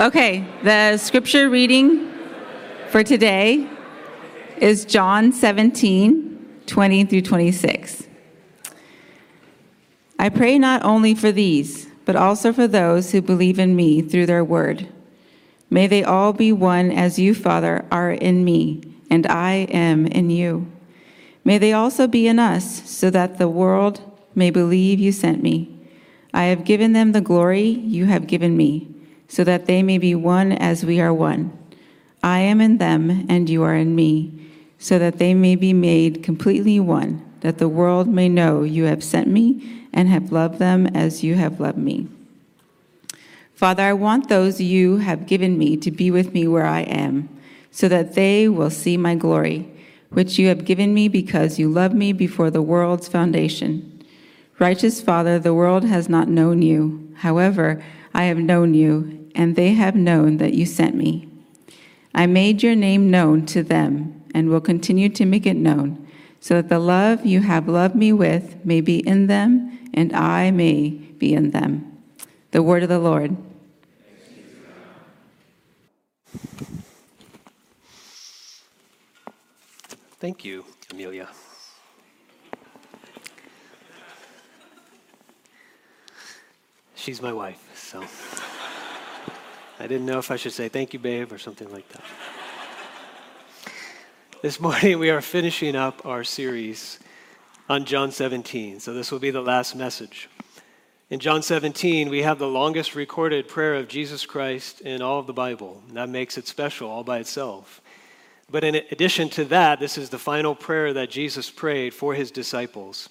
Okay, the scripture reading for today is John 17, 20 through 26. I pray not only for these, but also for those who believe in me through their word. May they all be one as you, Father, are in me, and I am in you. May they also be in us, so that the world may believe you sent me. I have given them the glory you have given me so that they may be one as we are one. I am in them, and you are in me, so that they may be made completely one, that the world may know you have sent me and have loved them as you have loved me. Father, I want those you have given me to be with me where I am, so that they will see my glory, which you have given me because you loved me before the world's foundation. Righteous Father, the world has not known you. However, I have known you and they have known that you sent me. I made your name known to them and will continue to make it known, so that the love you have loved me with may be in them and I may be in them. The word of the Lord. Thank you, Amelia. She's my wife, so. I didn't know if I should say thank you, babe, or something like that. this morning, we are finishing up our series on John 17. So, this will be the last message. In John 17, we have the longest recorded prayer of Jesus Christ in all of the Bible. That makes it special all by itself. But in addition to that, this is the final prayer that Jesus prayed for his disciples.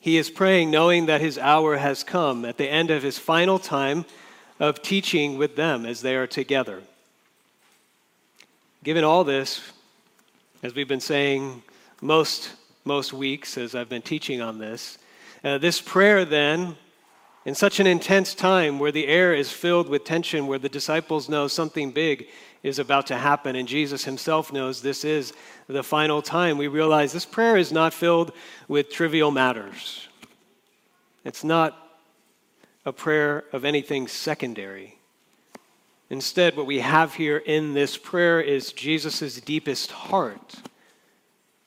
He is praying knowing that his hour has come at the end of his final time of teaching with them as they are together. Given all this, as we've been saying most, most weeks as I've been teaching on this, uh, this prayer then, in such an intense time where the air is filled with tension, where the disciples know something big is about to happen, and Jesus himself knows this is the final time, we realize this prayer is not filled with trivial matters. It's not a prayer of anything secondary. Instead, what we have here in this prayer is Jesus' deepest heart.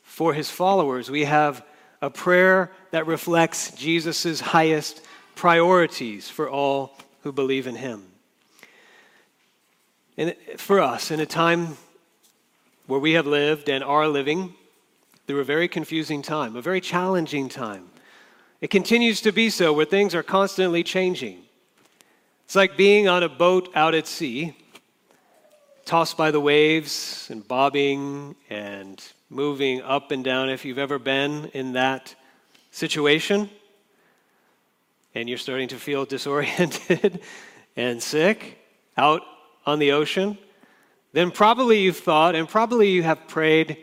For his followers, we have a prayer that reflects Jesus' highest priorities for all who believe in him. And for us, in a time where we have lived and are living through a very confusing time, a very challenging time, it continues to be so, where things are constantly changing. It's like being on a boat out at sea, tossed by the waves and bobbing and moving up and down. If you've ever been in that situation and you're starting to feel disoriented and sick out on the ocean, then probably you've thought and probably you have prayed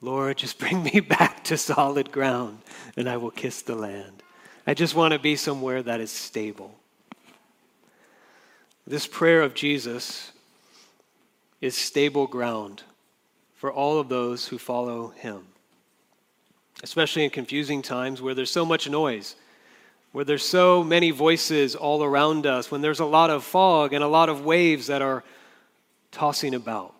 Lord, just bring me back to solid ground and I will kiss the land. I just want to be somewhere that is stable. This prayer of Jesus is stable ground for all of those who follow him, especially in confusing times where there's so much noise, where there's so many voices all around us, when there's a lot of fog and a lot of waves that are tossing about.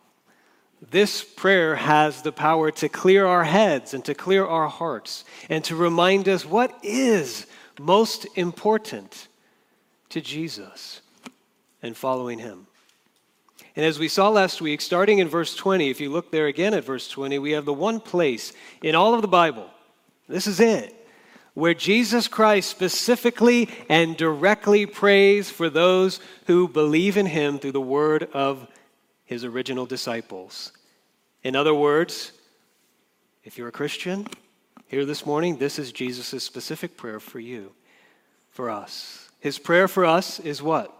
This prayer has the power to clear our heads and to clear our hearts and to remind us what is most important to Jesus and following him. And as we saw last week, starting in verse 20, if you look there again at verse 20, we have the one place in all of the Bible, this is it, where Jesus Christ specifically and directly prays for those who believe in him through the word of his original disciples. In other words, if you're a Christian here this morning, this is Jesus' specific prayer for you, for us. His prayer for us is what?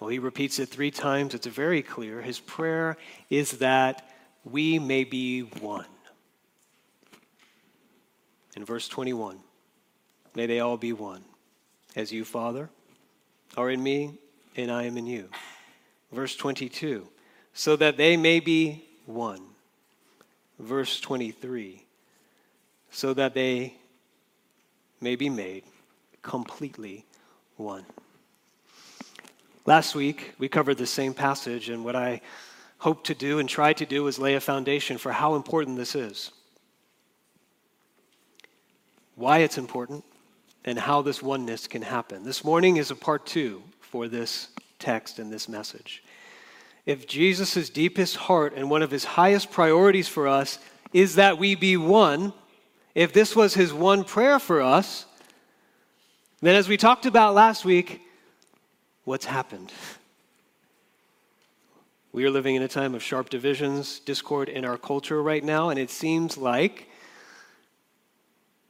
Well, he repeats it three times. It's very clear. His prayer is that we may be one. In verse 21, may they all be one, as you, Father, are in me, and I am in you. Verse 22, so that they may be one. Verse 23 so that they may be made completely one. Last week, we covered the same passage, and what I hope to do and try to do is lay a foundation for how important this is, why it's important, and how this oneness can happen. This morning is a part two for this text and this message. If Jesus' deepest heart and one of his highest priorities for us is that we be one, if this was his one prayer for us, then as we talked about last week, what's happened? We are living in a time of sharp divisions, discord in our culture right now, and it seems like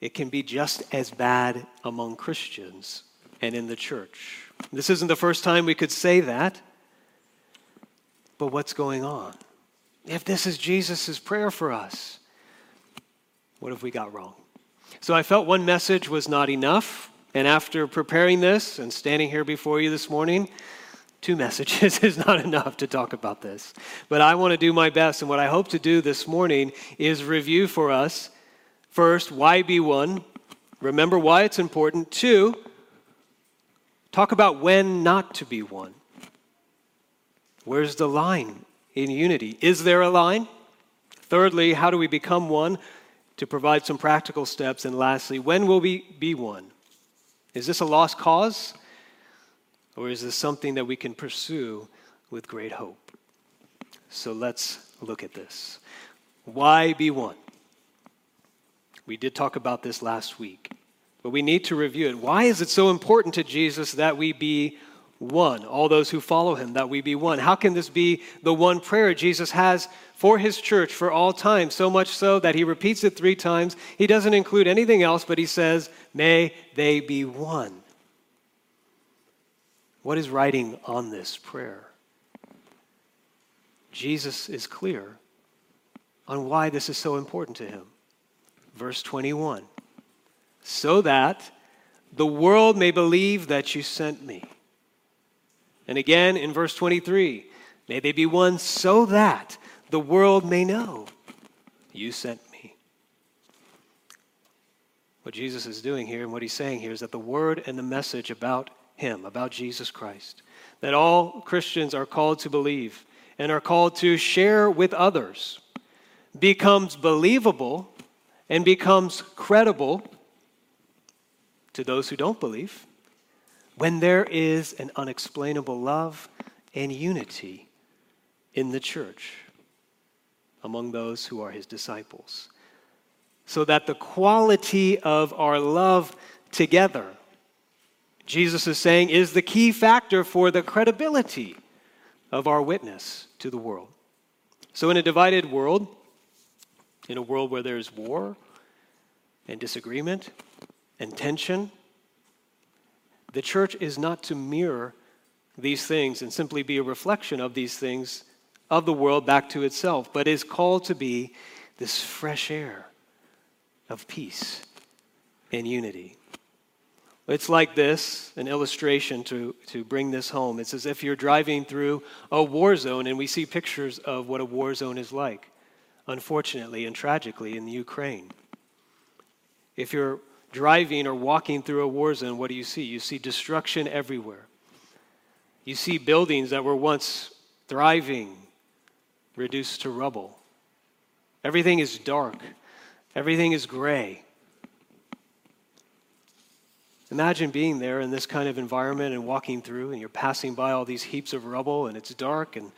it can be just as bad among Christians and in the church. This isn't the first time we could say that, but what's going on? If this is Jesus' prayer for us, what have we got wrong? So I felt one message was not enough. And after preparing this and standing here before you this morning, two messages is not enough to talk about this. But I want to do my best. And what I hope to do this morning is review for us first, why be one? Remember why it's important. Two, talk about when not to be one. Where's the line in unity? Is there a line? Thirdly, how do we become one? To provide some practical steps. And lastly, when will we be one? Is this a lost cause? Or is this something that we can pursue with great hope? So let's look at this. Why be one? We did talk about this last week, but we need to review it. Why is it so important to Jesus that we be one? All those who follow him, that we be one. How can this be the one prayer Jesus has for his church for all time? So much so that he repeats it three times. He doesn't include anything else, but he says, May they be one. What is writing on this prayer? Jesus is clear on why this is so important to him. Verse 21 So that the world may believe that you sent me. And again in verse 23 May they be one so that the world may know you sent me. What Jesus is doing here and what he's saying here is that the word and the message about him, about Jesus Christ, that all Christians are called to believe and are called to share with others, becomes believable and becomes credible to those who don't believe when there is an unexplainable love and unity in the church among those who are his disciples. So that the quality of our love together Jesus is saying, is the key factor for the credibility of our witness to the world. So, in a divided world, in a world where there's war and disagreement and tension, the church is not to mirror these things and simply be a reflection of these things of the world back to itself, but is called to be this fresh air of peace and unity. It's like this an illustration to, to bring this home. It's as if you're driving through a war zone, and we see pictures of what a war zone is like, unfortunately and tragically, in the Ukraine. If you're driving or walking through a war zone, what do you see? You see destruction everywhere. You see buildings that were once thriving reduced to rubble. Everything is dark, everything is gray. Imagine being there in this kind of environment and walking through, and you're passing by all these heaps of rubble, and it's dark and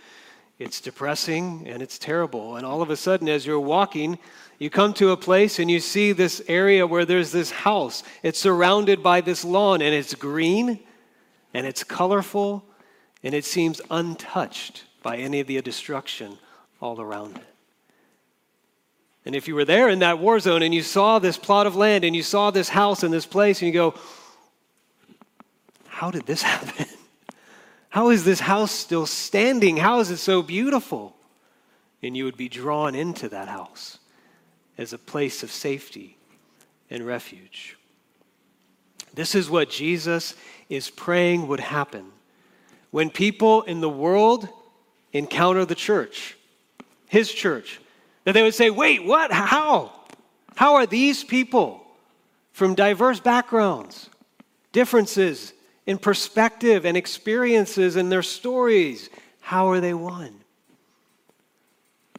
it's depressing and it's terrible. And all of a sudden, as you're walking, you come to a place and you see this area where there's this house. It's surrounded by this lawn, and it's green and it's colorful, and it seems untouched by any of the destruction all around it. And if you were there in that war zone and you saw this plot of land and you saw this house and this place, and you go, how did this happen? How is this house still standing? How is it so beautiful? And you would be drawn into that house as a place of safety and refuge. This is what Jesus is praying would happen when people in the world encounter the church, his church, that they would say, Wait, what? How? How are these people from diverse backgrounds, differences, in perspective and experiences and their stories. How are they one?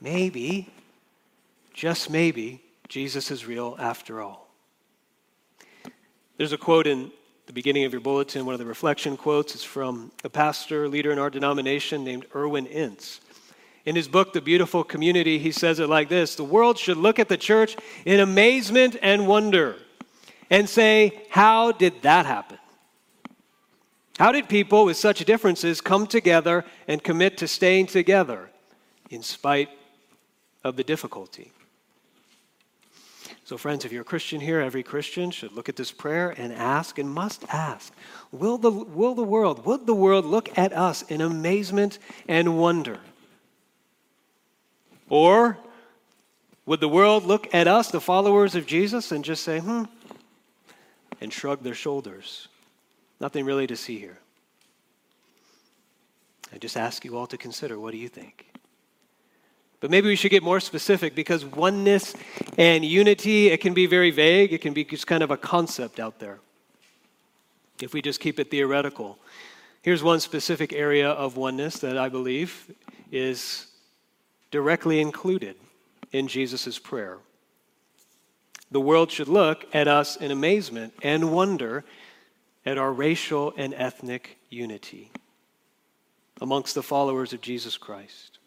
Maybe, just maybe, Jesus is real after all. There's a quote in the beginning of your bulletin, one of the reflection quotes. It's from a pastor, leader in our denomination named Irwyn Ince. In his book, The Beautiful Community, he says it like this The world should look at the church in amazement and wonder and say, How did that happen? How did people with such differences come together and commit to staying together in spite of the difficulty? So, friends, if you're a Christian here, every Christian should look at this prayer and ask and must ask Will the, will the world, would the world look at us in amazement and wonder? Or would the world look at us, the followers of Jesus, and just say, hmm, and shrug their shoulders? Nothing really to see here. I just ask you all to consider what do you think? But maybe we should get more specific because oneness and unity, it can be very vague. It can be just kind of a concept out there if we just keep it theoretical. Here's one specific area of oneness that I believe is directly included in Jesus' prayer. The world should look at us in amazement and wonder at our racial and ethnic unity amongst the followers of Jesus Christ.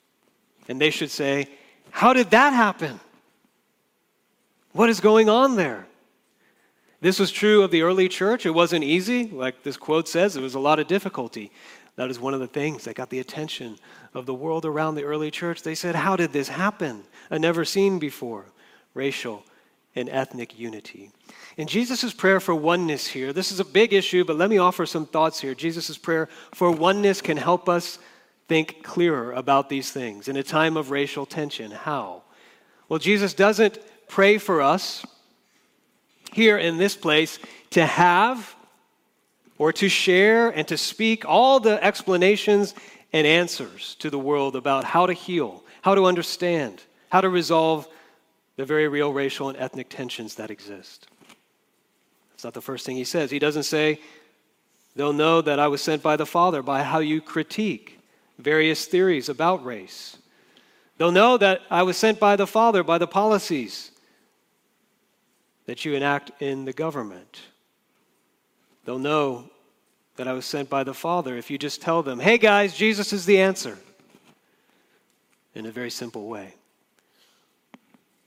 And they should say, How did that happen? What is going on there? This was true of the early church. It wasn't easy. Like this quote says, it was a lot of difficulty. That is one of the things that got the attention of the world around the early church. They said, How did this happen? A never seen before. Racial and ethnic unity. In Jesus' prayer for oneness here, this is a big issue, but let me offer some thoughts here. Jesus' prayer for oneness can help us think clearer about these things in a time of racial tension. How? Well, Jesus doesn't pray for us here in this place to have or to share and to speak all the explanations and answers to the world about how to heal, how to understand, how to resolve the very real racial and ethnic tensions that exist. That's not the first thing he says. He doesn't say, they'll know that I was sent by the Father by how you critique various theories about race. They'll know that I was sent by the Father by the policies that you enact in the government. They'll know that I was sent by the Father if you just tell them, hey guys, Jesus is the answer, in a very simple way.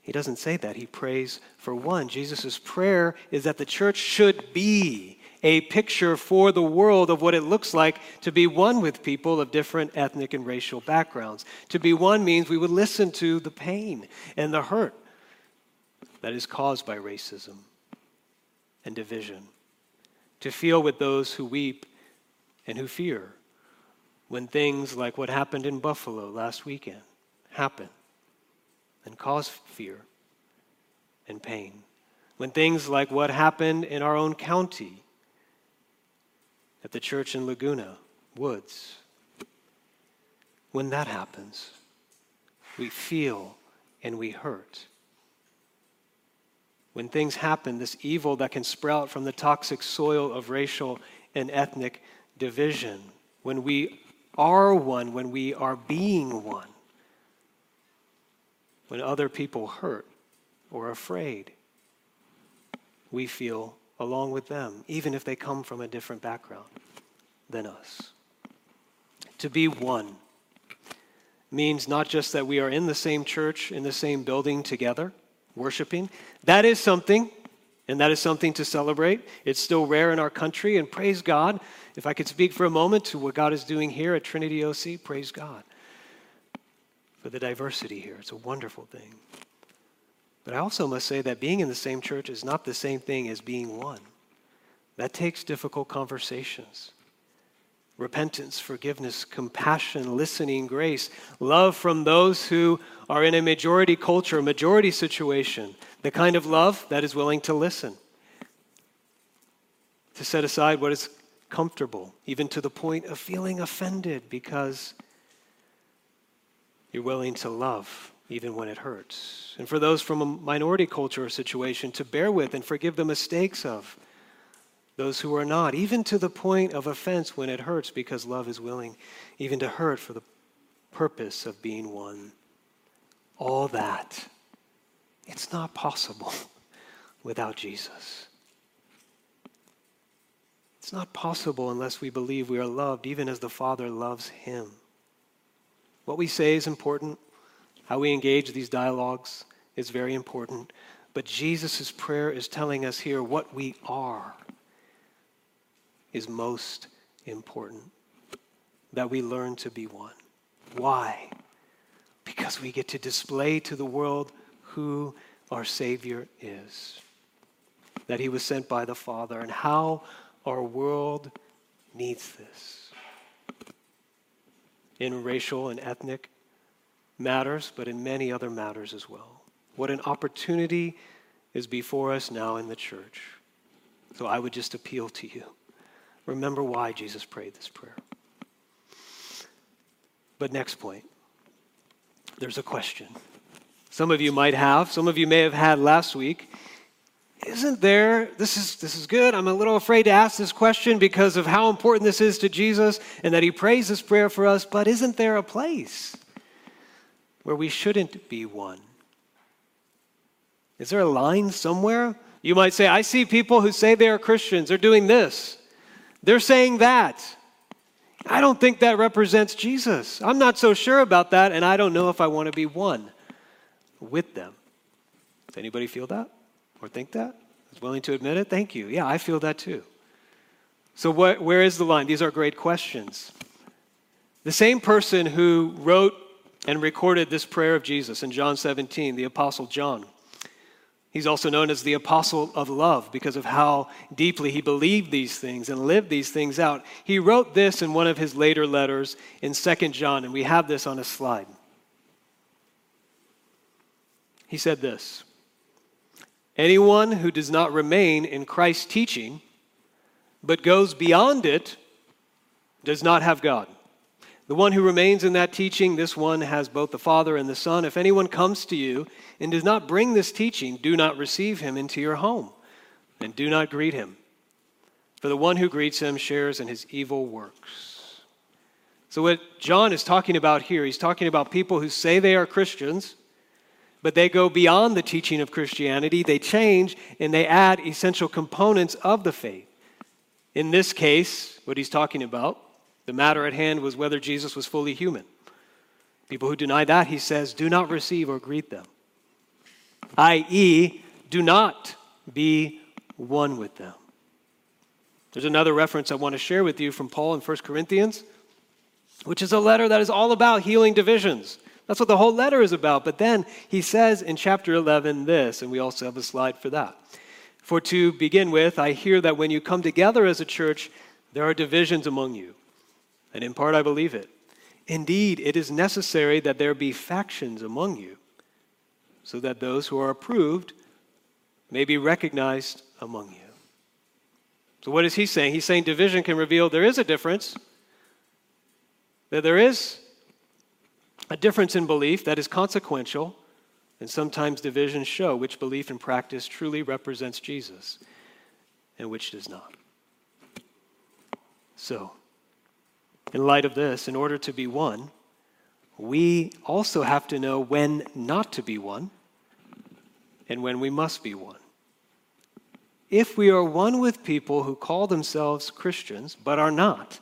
He doesn't say that. He prays for one. Jesus' prayer is that the church should be a picture for the world of what it looks like to be one with people of different ethnic and racial backgrounds. To be one means we would listen to the pain and the hurt that is caused by racism and division to feel with those who weep and who fear when things like what happened in Buffalo last weekend happen and cause fear and pain. When things like what happened in our own county at the church in Laguna Woods, when that happens, we feel and we hurt when things happen, this evil that can sprout from the toxic soil of racial and ethnic division, when we are one, when we are being one, when other people hurt or afraid, we feel along with them, even if they come from a different background than us. To be one means not just that we are in the same church, in the same building together worshiping. That is something, and that is something to celebrate. It's still rare in our country, and praise God. If I could speak for a moment to what God is doing here at Trinity OC, praise God for the diversity here. It's a wonderful thing. But I also must say that being in the same church is not the same thing as being one. That takes difficult conversations repentance, forgiveness, compassion, listening, grace, love from those who are in a majority culture, majority situation, the kind of love that is willing to listen, to set aside what is comfortable, even to the point of feeling offended because you're willing to love even when it hurts. And for those from a minority culture or situation, to bear with and forgive the mistakes of those who are not, even to the point of offense when it hurts, because love is willing even to hurt for the purpose of being one. All that, it's not possible without Jesus. It's not possible unless we believe we are loved, even as the Father loves Him. What we say is important. How we engage these dialogues is very important. But Jesus' prayer is telling us here what we are is most important. That we learn to be one. Why? Because we get to display to the world who our Savior is. That He was sent by the Father and how our world needs this. In racial and ethnic matters, but in many other matters as well. What an opportunity is before us now in the church. So I would just appeal to you. Remember why Jesus prayed this prayer. But next point there's a question. Some of you might have, some of you may have had last week. Isn't there, this is, this is good. I'm a little afraid to ask this question because of how important this is to Jesus and that he prays this prayer for us, but isn't there a place where we shouldn't be one? Is there a line somewhere? You might say, I see people who say they are Christians, they're doing this, they're saying that. I don't think that represents Jesus. I'm not so sure about that, and I don't know if I want to be one with them. Does anybody feel that or think that? Is willing to admit it? Thank you. Yeah, I feel that too. So, what, where is the line? These are great questions. The same person who wrote and recorded this prayer of Jesus in John 17, the Apostle John, He's also known as the apostle of love because of how deeply he believed these things and lived these things out. He wrote this in one of his later letters in 2 John, and we have this on a slide. He said this Anyone who does not remain in Christ's teaching, but goes beyond it, does not have God. The one who remains in that teaching, this one has both the Father and the Son. If anyone comes to you and does not bring this teaching, do not receive him into your home and do not greet him. For the one who greets him shares in his evil works. So, what John is talking about here, he's talking about people who say they are Christians, but they go beyond the teaching of Christianity. They change and they add essential components of the faith. In this case, what he's talking about the matter at hand was whether Jesus was fully human. People who deny that, he says, do not receive or greet them, i.e., do not be one with them. There's another reference I want to share with you from Paul in 1 Corinthians, which is a letter that is all about healing divisions. That's what the whole letter is about. But then he says in chapter 11 this, and we also have a slide for that. For to begin with, I hear that when you come together as a church, there are divisions among you. And in part, I believe it. Indeed, it is necessary that there be factions among you, so that those who are approved may be recognized among you. So, what is he saying? He's saying division can reveal there is a difference, that there is a difference in belief that is consequential, and sometimes divisions show which belief and practice truly represents Jesus and which does not. So, in light of this, in order to be one, we also have to know when not to be one and when we must be one. If we are one with people who call themselves Christians but are not,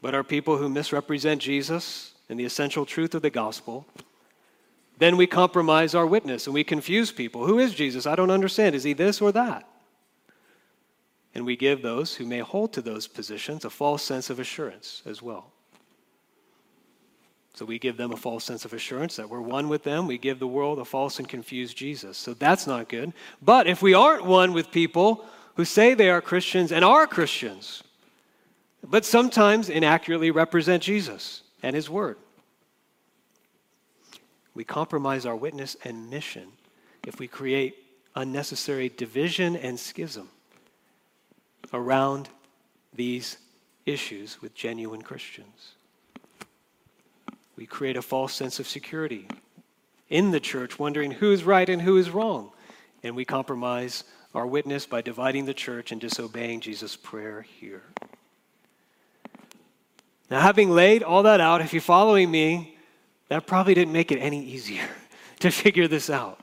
but are people who misrepresent Jesus and the essential truth of the gospel, then we compromise our witness and we confuse people. Who is Jesus? I don't understand. Is he this or that? And we give those who may hold to those positions a false sense of assurance as well. So we give them a false sense of assurance that we're one with them. We give the world a false and confused Jesus. So that's not good. But if we aren't one with people who say they are Christians and are Christians, but sometimes inaccurately represent Jesus and his word, we compromise our witness and mission if we create unnecessary division and schism around these issues with genuine Christians. We create a false sense of security in the church, wondering who is right and who is wrong. And we compromise our witness by dividing the church and disobeying Jesus' prayer here. Now, having laid all that out, if you're following me, that probably didn't make it any easier to figure this out.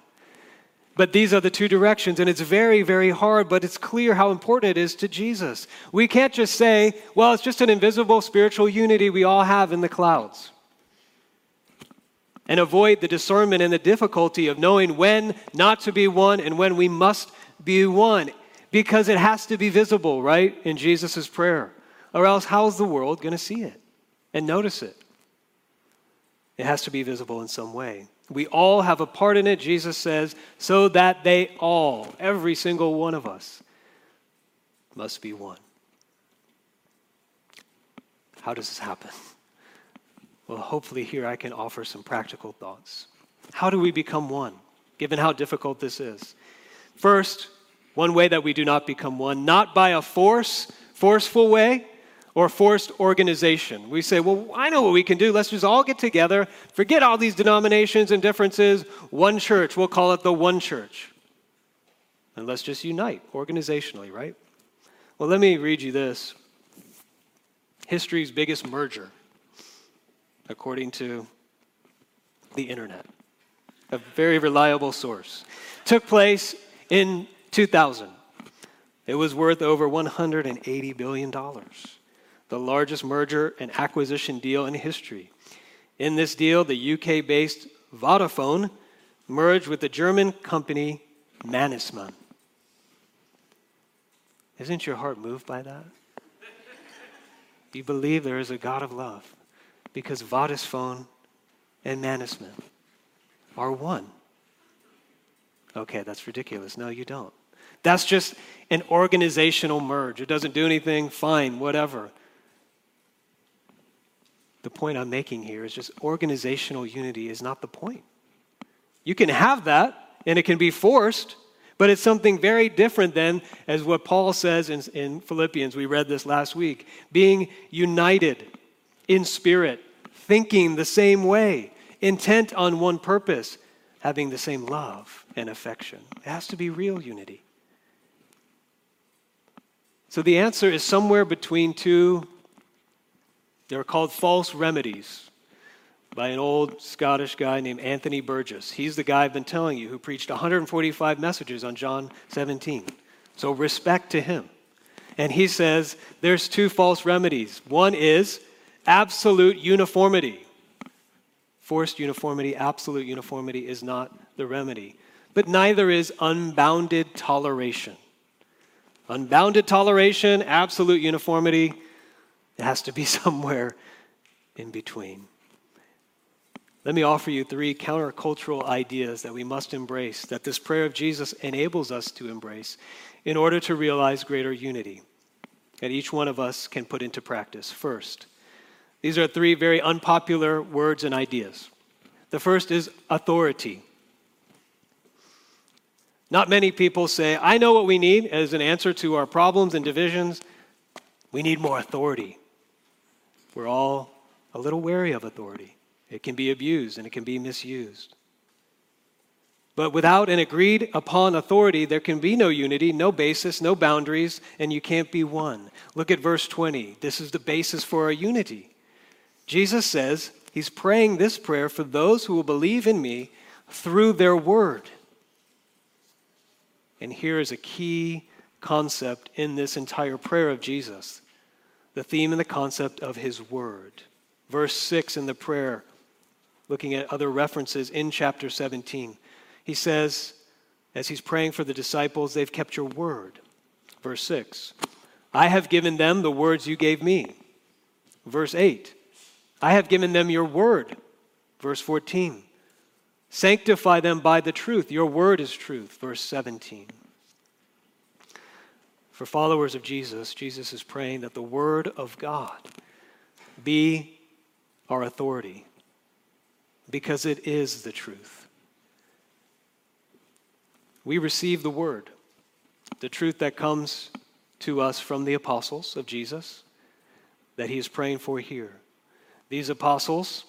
But these are the two directions, and it's very, very hard, but it's clear how important it is to Jesus. We can't just say, well, it's just an invisible spiritual unity we all have in the clouds. And avoid the discernment and the difficulty of knowing when not to be one and when we must be one, because it has to be visible, right, in Jesus' prayer. Or else, how's the world going to see it and notice it? It has to be visible in some way. We all have a part in it, Jesus says, so that they all, every single one of us, must be one. How does this happen? Well, hopefully, here I can offer some practical thoughts. How do we become one, given how difficult this is? First, one way that we do not become one, not by a force, forceful way, or forced organization. We say, well, I know what we can do. Let's just all get together, forget all these denominations and differences, one church. We'll call it the one church. And let's just unite organizationally, right? Well, let me read you this history's biggest merger, according to the internet, a very reliable source, took place in 2000. It was worth over $180 billion the largest merger and acquisition deal in history. In this deal, the UK based Vodafone merged with the German company Mannesmann. Isn't your heart moved by that? You believe there is a God of love because Vodafone and Mannesmann are one. Okay, that's ridiculous. No, you don't. That's just an organizational merge. It doesn't do anything, fine, whatever the point I'm making here is just organizational unity is not the point. You can have that, and it can be forced, but it's something very different than, as what Paul says in, in Philippians, we read this last week, being united in spirit, thinking the same way, intent on one purpose, having the same love and affection. It has to be real unity. So the answer is somewhere between two they're called false remedies by an old Scottish guy named Anthony Burgess. He's the guy I've been telling you who preached 145 messages on John 17. So respect to him. And he says there's two false remedies. One is absolute uniformity. Forced uniformity, absolute uniformity is not the remedy. But neither is unbounded toleration. Unbounded toleration, absolute uniformity, it has to be somewhere in between. Let me offer you three countercultural ideas that we must embrace, that this prayer of Jesus enables us to embrace in order to realize greater unity that each one of us can put into practice. First, these are three very unpopular words and ideas. The first is authority. Not many people say, I know what we need as an answer to our problems and divisions. We need more authority. We're all a little wary of authority. It can be abused and it can be misused. But without an agreed upon authority, there can be no unity, no basis, no boundaries, and you can't be one. Look at verse 20. This is the basis for our unity. Jesus says he's praying this prayer for those who will believe in me through their word. And here is a key concept in this entire prayer of Jesus the theme and the concept of his word. Verse 6 in the prayer, looking at other references in chapter 17, he says, as he's praying for the disciples, they've kept your word. Verse 6, I have given them the words you gave me. Verse 8, I have given them your word. Verse 14, sanctify them by the truth. Your word is truth. Verse 17. For followers of Jesus, Jesus is praying that the Word of God be our authority because it is the truth. We receive the Word, the truth that comes to us from the apostles of Jesus that he is praying for here. These apostles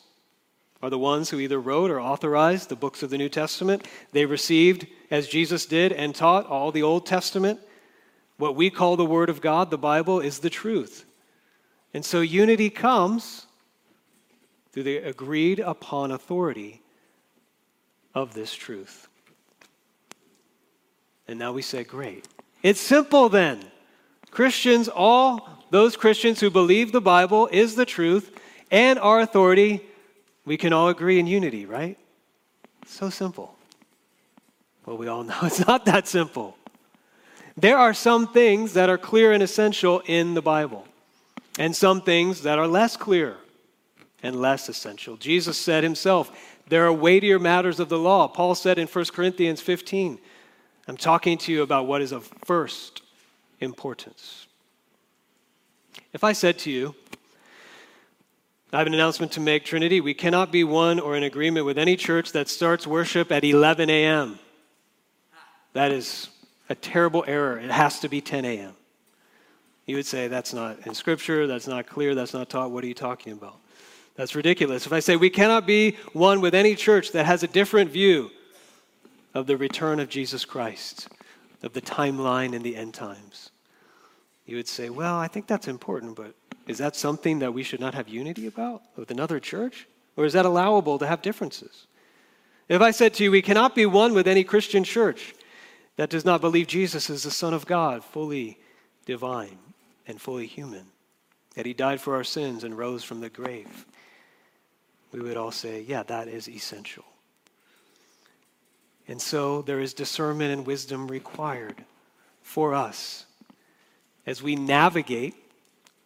are the ones who either wrote or authorized the books of the New Testament. They received, as Jesus did and taught, all the Old Testament. What we call the Word of God, the Bible, is the truth. And so unity comes through the agreed upon authority of this truth. And now we say, great. It's simple then. Christians, all those Christians who believe the Bible is the truth and our authority, we can all agree in unity, right? So simple. Well, we all know it's not that simple. There are some things that are clear and essential in the Bible, and some things that are less clear and less essential. Jesus said himself, There are weightier matters of the law. Paul said in 1 Corinthians 15, I'm talking to you about what is of first importance. If I said to you, I have an announcement to make, Trinity. We cannot be one or in agreement with any church that starts worship at 11 a.m. That is a terrible error. It has to be 10 a.m. You would say, that's not in Scripture, that's not clear, that's not taught. What are you talking about? That's ridiculous. If I say we cannot be one with any church that has a different view of the return of Jesus Christ, of the timeline and the end times, you would say, well, I think that's important, but is that something that we should not have unity about with another church? Or is that allowable to have differences? If I said to you, we cannot be one with any Christian church that does not believe Jesus is the Son of God, fully divine and fully human, that he died for our sins and rose from the grave, we would all say, yeah, that is essential. And so there is discernment and wisdom required for us as we navigate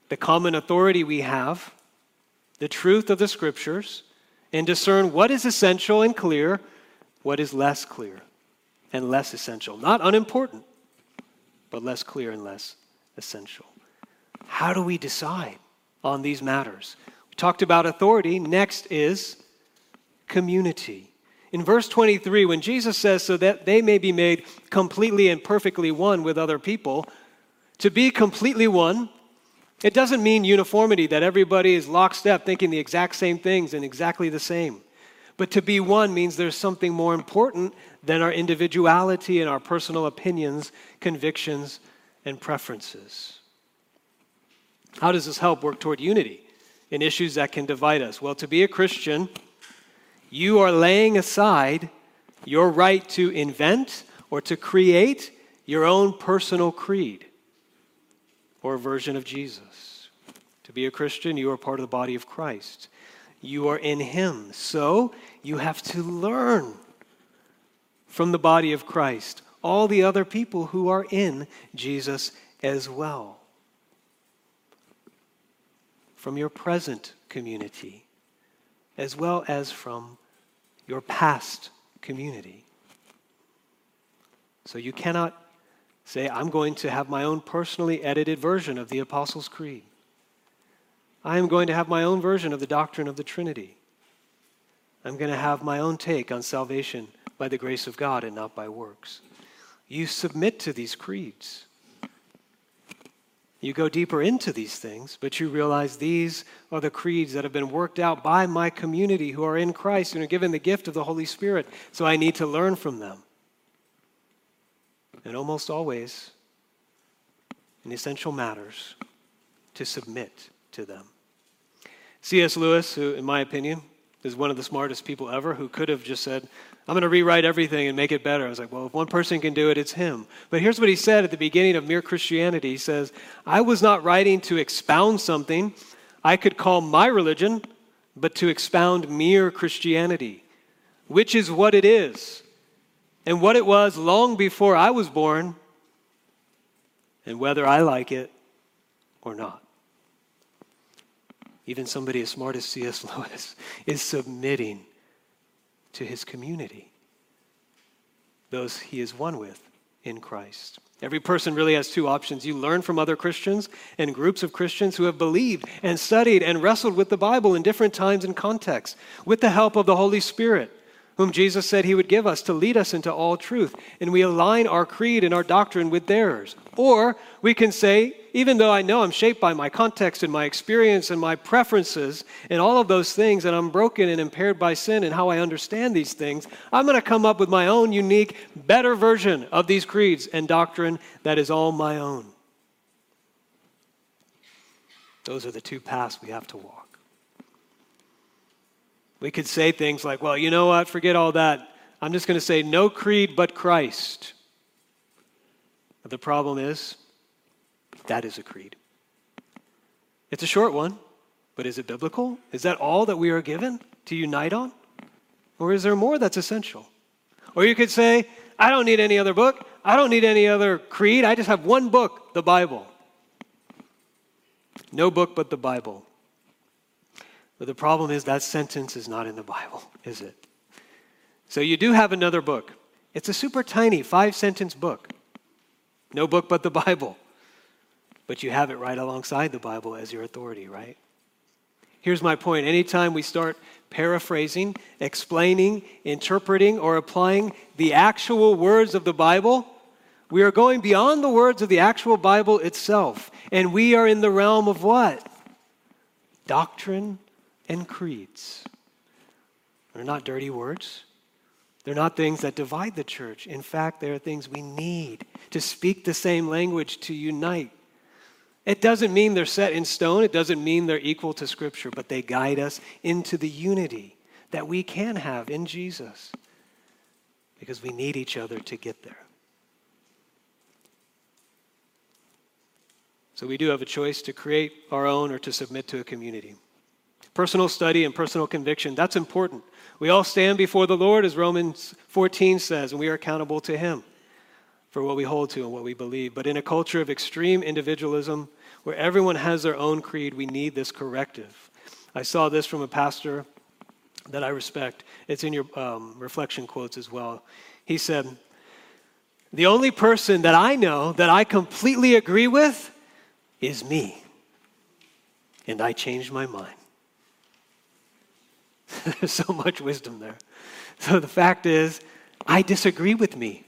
the common authority we have, the truth of the scriptures, and discern what is essential and clear, what is less clear and less essential. Not unimportant, but less clear and less essential. How do we decide on these matters? We talked about authority. Next is community. In verse 23, when Jesus says, so that they may be made completely and perfectly one with other people, to be completely one, it doesn't mean uniformity, that everybody is lockstep thinking the exact same things and exactly the same. But to be one means there's something more important than our individuality and our personal opinions, convictions, and preferences. How does this help work toward unity in issues that can divide us? Well, to be a Christian, you are laying aside your right to invent or to create your own personal creed or version of Jesus. To be a Christian, you are part of the body of Christ. You are in Him. So you have to learn from the body of Christ, all the other people who are in Jesus as well. From your present community, as well as from your past community. So you cannot Say, I'm going to have my own personally edited version of the Apostles' Creed. I am going to have my own version of the doctrine of the Trinity. I'm going to have my own take on salvation by the grace of God and not by works. You submit to these creeds. You go deeper into these things, but you realize these are the creeds that have been worked out by my community who are in Christ and are given the gift of the Holy Spirit, so I need to learn from them and almost always in essential matters to submit to them. C.S. Lewis, who, in my opinion, is one of the smartest people ever, who could have just said, I'm going to rewrite everything and make it better. I was like, well, if one person can do it, it's him. But here's what he said at the beginning of Mere Christianity He says, I was not writing to expound something I could call my religion, but to expound mere Christianity, which is what it is and what it was long before I was born, and whether I like it or not. Even somebody as smart as C.S. Lewis is submitting to his community, those he is one with in Christ. Every person really has two options. You learn from other Christians and groups of Christians who have believed and studied and wrestled with the Bible in different times and contexts with the help of the Holy Spirit whom Jesus said he would give us to lead us into all truth. And we align our creed and our doctrine with theirs. Or we can say, even though I know I'm shaped by my context and my experience and my preferences and all of those things, and I'm broken and impaired by sin and how I understand these things, I'm going to come up with my own unique, better version of these creeds and doctrine that is all my own. Those are the two paths we have to walk. We could say things like, well, you know what, forget all that. I'm just going to say no creed but Christ. But the problem is, that is a creed. It's a short one, but is it biblical? Is that all that we are given to unite on? Or is there more that's essential? Or you could say, I don't need any other book. I don't need any other creed. I just have one book, the Bible. No book but the Bible. But the problem is that sentence is not in the Bible, is it? So you do have another book. It's a super tiny five sentence book. No book but the Bible. But you have it right alongside the Bible as your authority, right? Here's my point. Anytime we start paraphrasing, explaining, interpreting, or applying the actual words of the Bible, we are going beyond the words of the actual Bible itself. And we are in the realm of what? Doctrine and creeds. They're not dirty words. They're not things that divide the church. In fact, they are things we need to speak the same language to unite. It doesn't mean they're set in stone, it doesn't mean they're equal to Scripture, but they guide us into the unity that we can have in Jesus because we need each other to get there. So we do have a choice to create our own or to submit to a community. Personal study and personal conviction, that's important. We all stand before the Lord, as Romans 14 says, and we are accountable to Him for what we hold to and what we believe. But in a culture of extreme individualism, where everyone has their own creed, we need this corrective. I saw this from a pastor that I respect. It's in your um, reflection quotes as well. He said, The only person that I know that I completely agree with is me. And I changed my mind. There's so much wisdom there. So the fact is, I disagree with me.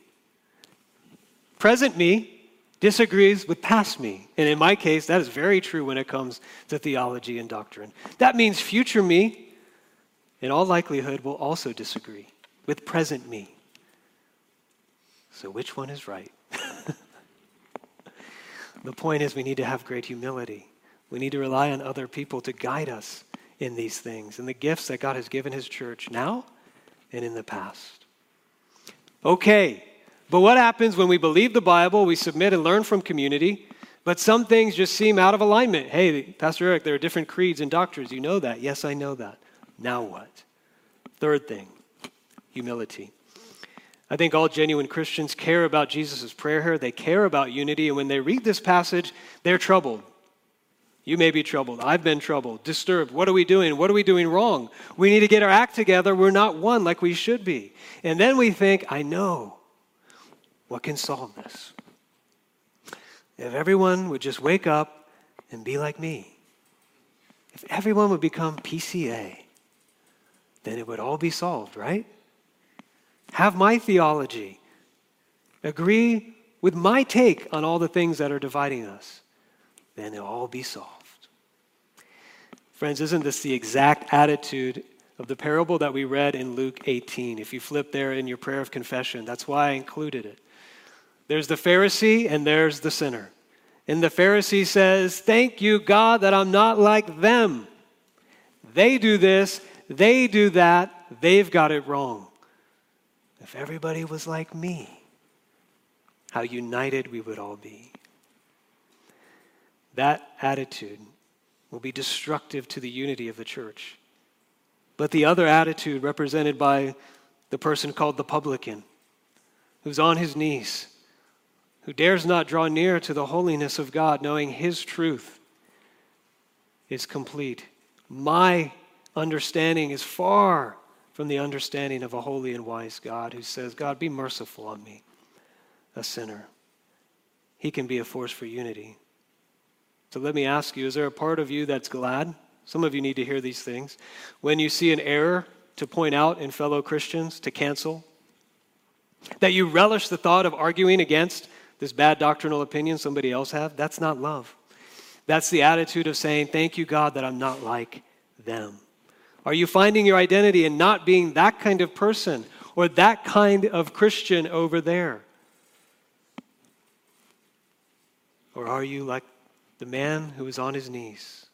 Present me disagrees with past me. And in my case, that is very true when it comes to theology and doctrine. That means future me, in all likelihood, will also disagree with present me. So which one is right? the point is, we need to have great humility. We need to rely on other people to guide us in these things and the gifts that God has given His church now and in the past. Okay, but what happens when we believe the Bible, we submit and learn from community, but some things just seem out of alignment? Hey, Pastor Eric, there are different creeds and doctrines. You know that. Yes, I know that. Now what? Third thing humility. I think all genuine Christians care about Jesus' prayer here. They care about unity. And when they read this passage, they're troubled. You may be troubled. I've been troubled, disturbed. What are we doing? What are we doing wrong? We need to get our act together. We're not one like we should be. And then we think, I know what can solve this. If everyone would just wake up and be like me, if everyone would become PCA, then it would all be solved, right? Have my theology, agree with my take on all the things that are dividing us then it'll all be solved. Friends, isn't this the exact attitude of the parable that we read in Luke 18? If you flip there in your prayer of confession, that's why I included it. There's the Pharisee and there's the sinner. And the Pharisee says, Thank you, God, that I'm not like them. They do this, they do that, they've got it wrong. If everybody was like me, how united we would all be. That attitude will be destructive to the unity of the church. But the other attitude, represented by the person called the publican, who's on his knees, who dares not draw near to the holiness of God, knowing his truth is complete. My understanding is far from the understanding of a holy and wise God who says, God, be merciful on me, a sinner. He can be a force for unity. So let me ask you is there a part of you that's glad? Some of you need to hear these things. When you see an error to point out in fellow Christians, to cancel? That you relish the thought of arguing against this bad doctrinal opinion somebody else have? That's not love. That's the attitude of saying, Thank you, God, that I'm not like them. Are you finding your identity in not being that kind of person or that kind of Christian over there? Or are you like the man who was on his knees,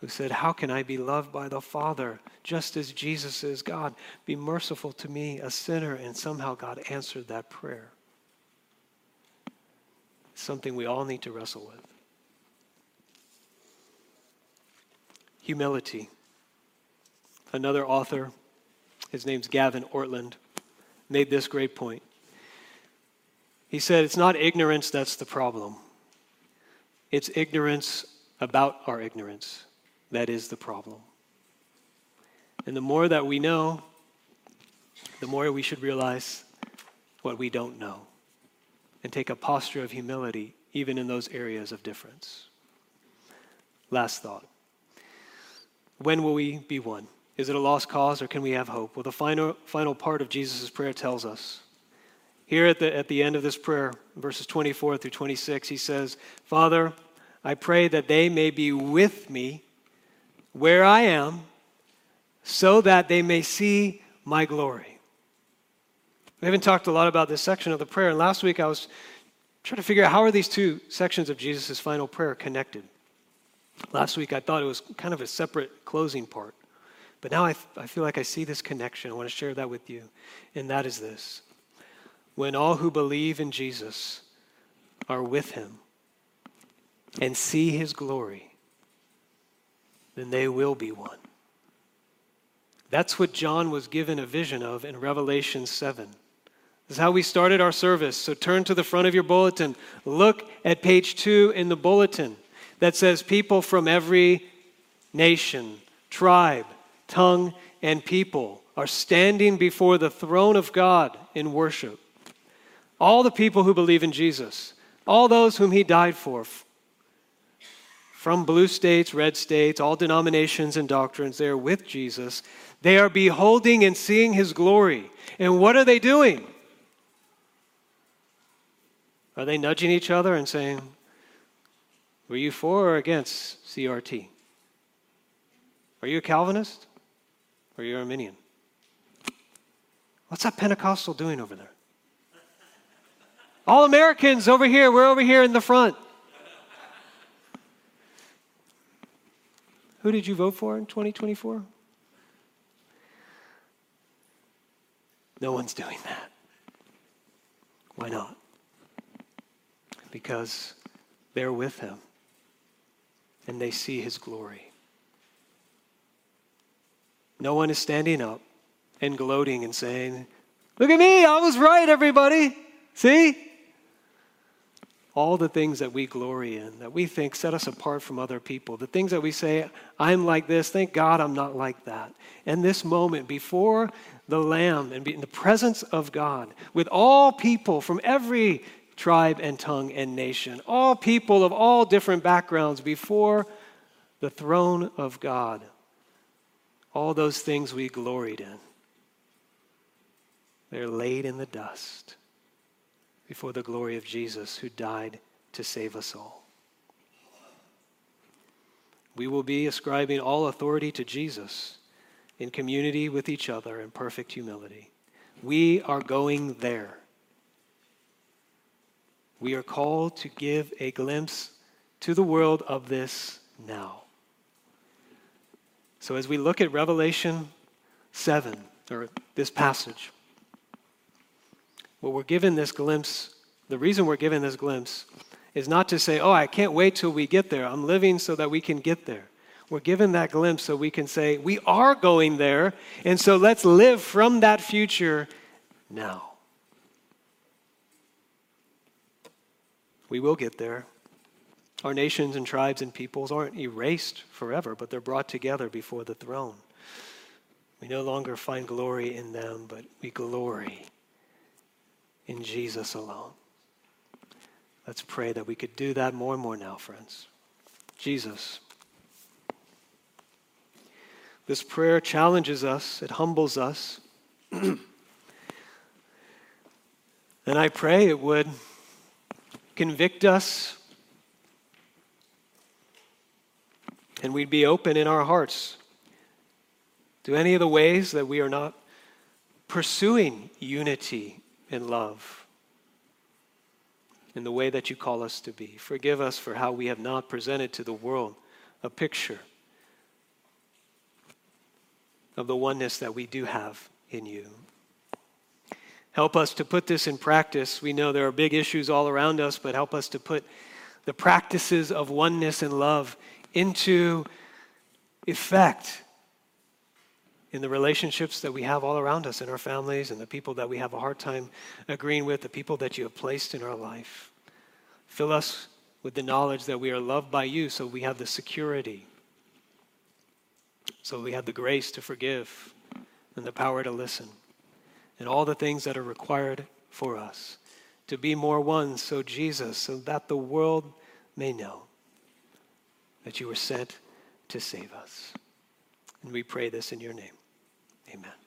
who said, How can I be loved by the Father just as Jesus is? God, be merciful to me, a sinner. And somehow God answered that prayer. Something we all need to wrestle with. Humility. Another author, his name's Gavin Ortlund, made this great point. He said, It's not ignorance that's the problem. It's ignorance about our ignorance that is the problem. And the more that we know, the more we should realize what we don't know and take a posture of humility even in those areas of difference. Last thought. When will we be one? Is it a lost cause or can we have hope? Well, the final, final part of Jesus' prayer tells us. Here at the, at the end of this prayer, verses 24 through 26, he says, Father, I pray that they may be with me where I am, so that they may see my glory. We haven't talked a lot about this section of the prayer, and last week I was trying to figure out how are these two sections of Jesus' final prayer connected. Last week I thought it was kind of a separate closing part, but now I, I feel like I see this connection. I want to share that with you, and that is this. When all who believe in Jesus are with him, and see his glory, then they will be one. That's what John was given a vision of in Revelation 7. This is how we started our service. So turn to the front of your bulletin. Look at page two in the bulletin that says people from every nation, tribe, tongue, and people are standing before the throne of God in worship. All the people who believe in Jesus, all those whom he died for, from blue states, red states, all denominations and doctrines, they are with Jesus. They are beholding and seeing his glory. And what are they doing? Are they nudging each other and saying, Were you for or against CRT? Are you a Calvinist? Or are you Arminian? What's that Pentecostal doing over there? All Americans over here, we're over here in the front. Who did you vote for in 2024? No one's doing that. Why not? Because they're with him and they see his glory. No one is standing up and gloating and saying, Look at me, I was right, everybody. See? All the things that we glory in, that we think set us apart from other people, the things that we say, I'm like this, thank God I'm not like that. And this moment before the Lamb and in the presence of God, with all people from every tribe and tongue and nation, all people of all different backgrounds before the throne of God, all those things we gloried in, they're laid in the dust before the glory of Jesus who died to save us all. We will be ascribing all authority to Jesus in community with each other in perfect humility. We are going there. We are called to give a glimpse to the world of this now. So, as we look at Revelation 7, or this passage, what we're given this glimpse, the reason we're given this glimpse is not to say, oh, I can't wait till we get there. I'm living so that we can get there. We're given that glimpse so we can say, we are going there, and so let's live from that future now. We will get there. Our nations and tribes and peoples aren't erased forever, but they're brought together before the throne. We no longer find glory in them, but we glory in Jesus alone. Let's pray that we could do that more and more now, friends. Jesus, This prayer challenges us, it humbles us. and I pray it would convict us and we'd be open in our hearts to any of the ways that we are not pursuing unity and love in the way that you call us to be. Forgive us for how we have not presented to the world a picture of the oneness that we do have in you. Help us to put this in practice. We know there are big issues all around us, but help us to put the practices of oneness and love into effect in the relationships that we have all around us in our families and the people that we have a hard time agreeing with, the people that you have placed in our life. Fill us with the knowledge that we are loved by you so we have the security, so we have the grace to forgive and the power to listen, and all the things that are required for us to be more one, so Jesus, so that the world may know that you were sent to save us. And we pray this in your name. Amen.